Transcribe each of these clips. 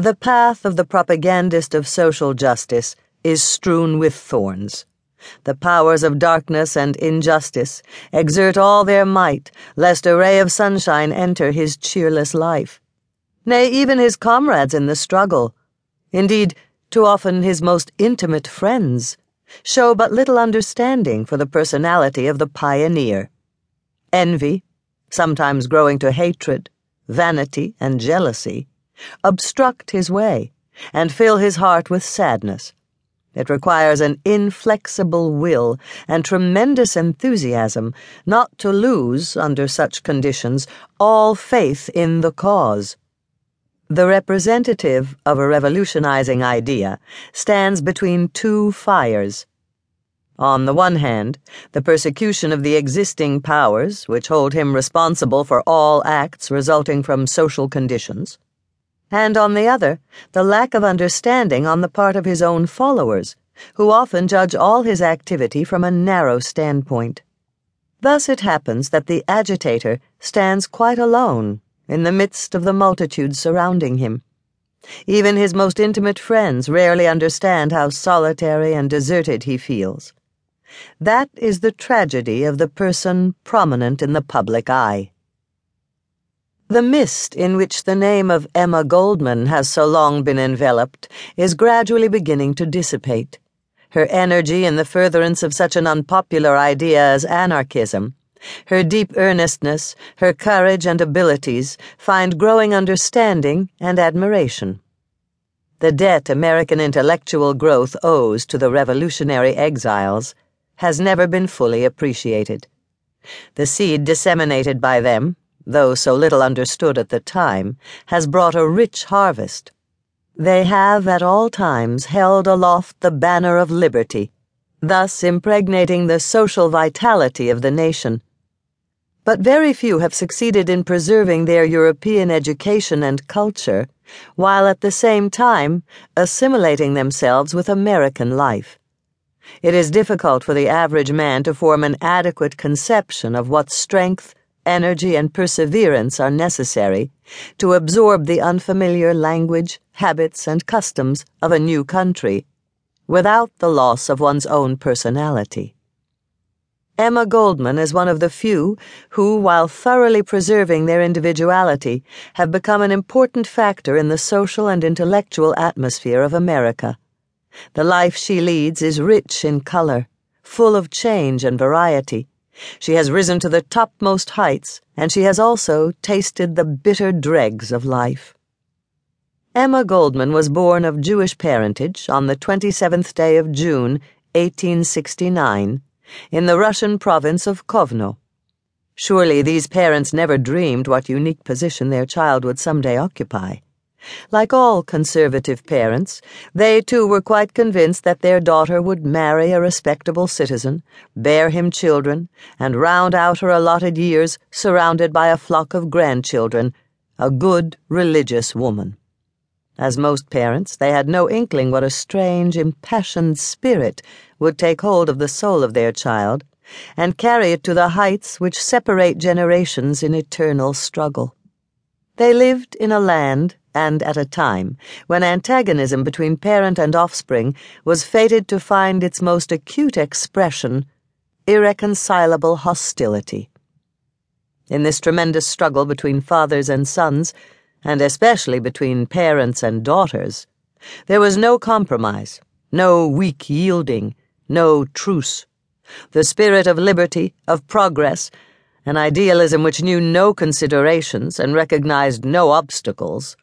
The path of the propagandist of social justice is strewn with thorns. The powers of darkness and injustice exert all their might lest a ray of sunshine enter his cheerless life. Nay, even his comrades in the struggle, indeed, too often his most intimate friends, show but little understanding for the personality of the pioneer. Envy, sometimes growing to hatred, vanity, and jealousy, obstruct his way and fill his heart with sadness. It requires an inflexible will and tremendous enthusiasm not to lose, under such conditions, all faith in the cause. The representative of a revolutionizing idea stands between two fires. On the one hand, the persecution of the existing powers, which hold him responsible for all acts resulting from social conditions and on the other, the lack of understanding on the part of his own followers, who often judge all his activity from a narrow standpoint. Thus it happens that the agitator stands quite alone in the midst of the multitude surrounding him. Even his most intimate friends rarely understand how solitary and deserted he feels. That is the tragedy of the person prominent in the public eye. The mist in which the name of Emma Goldman has so long been enveloped is gradually beginning to dissipate. Her energy in the furtherance of such an unpopular idea as anarchism, her deep earnestness, her courage and abilities find growing understanding and admiration. The debt American intellectual growth owes to the revolutionary exiles has never been fully appreciated. The seed disseminated by them, though so little understood at the time, has brought a rich harvest. They have at all times held aloft the banner of liberty, thus impregnating the social vitality of the nation. But very few have succeeded in preserving their European education and culture, while at the same time assimilating themselves with American life. It is difficult for the average man to form an adequate conception of what strength, energy, and perseverance are necessary to absorb the unfamiliar language, habits, and customs of a new country without the loss of one's own personality. Emma Goldman is one of the few who, while thoroughly preserving their individuality, have become an important factor in the social and intellectual atmosphere of America. The life she leads is rich in color, full of change and variety she has risen to the topmost heights, and she has also tasted the bitter dregs of life. Emma Goldman was born of Jewish parentage on the 27th day of June, 1869, in the Russian province of Kovno. Surely these parents never dreamed what unique position their child would someday occupy. Like all conservative parents, they too were quite convinced that their daughter would marry a respectable citizen, bear him children, and round out her allotted years surrounded by a flock of grandchildren, a good, religious woman. As most parents, they had no inkling what a strange, impassioned spirit would take hold of the soul of their child and carry it to the heights which separate generations in eternal struggle. They lived in a land and at a time when antagonism between parent and offspring was fated to find its most acute expression irreconcilable hostility. In this tremendous struggle between fathers and sons, and especially between parents and daughters, there was no compromise, no weak yielding, no truce. The spirit of liberty, of progress, an idealism which knew no considerations and recognized no obstacles,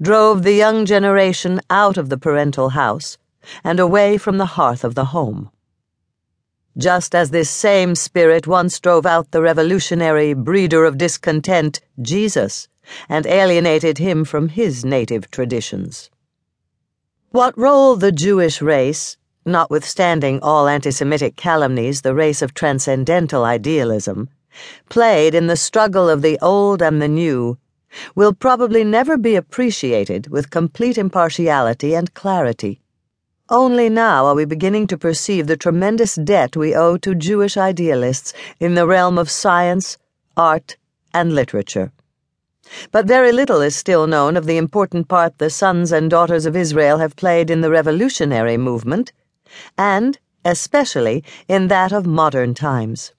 drove the young generation out of the parental house and away from the hearth of the home. Just as this same spirit once drove out the revolutionary breeder of discontent, Jesus, and alienated him from his native traditions. What role the Jewish race, notwithstanding all anti Semitic calumnies, the race of transcendental idealism, played in the struggle of the old and the new, will probably never be appreciated with complete impartiality and clarity. Only now are we beginning to perceive the tremendous debt we owe to Jewish idealists in the realm of science, art, and literature. But very little is still known of the important part the sons and daughters of Israel have played in the revolutionary movement, and especially in that of modern times.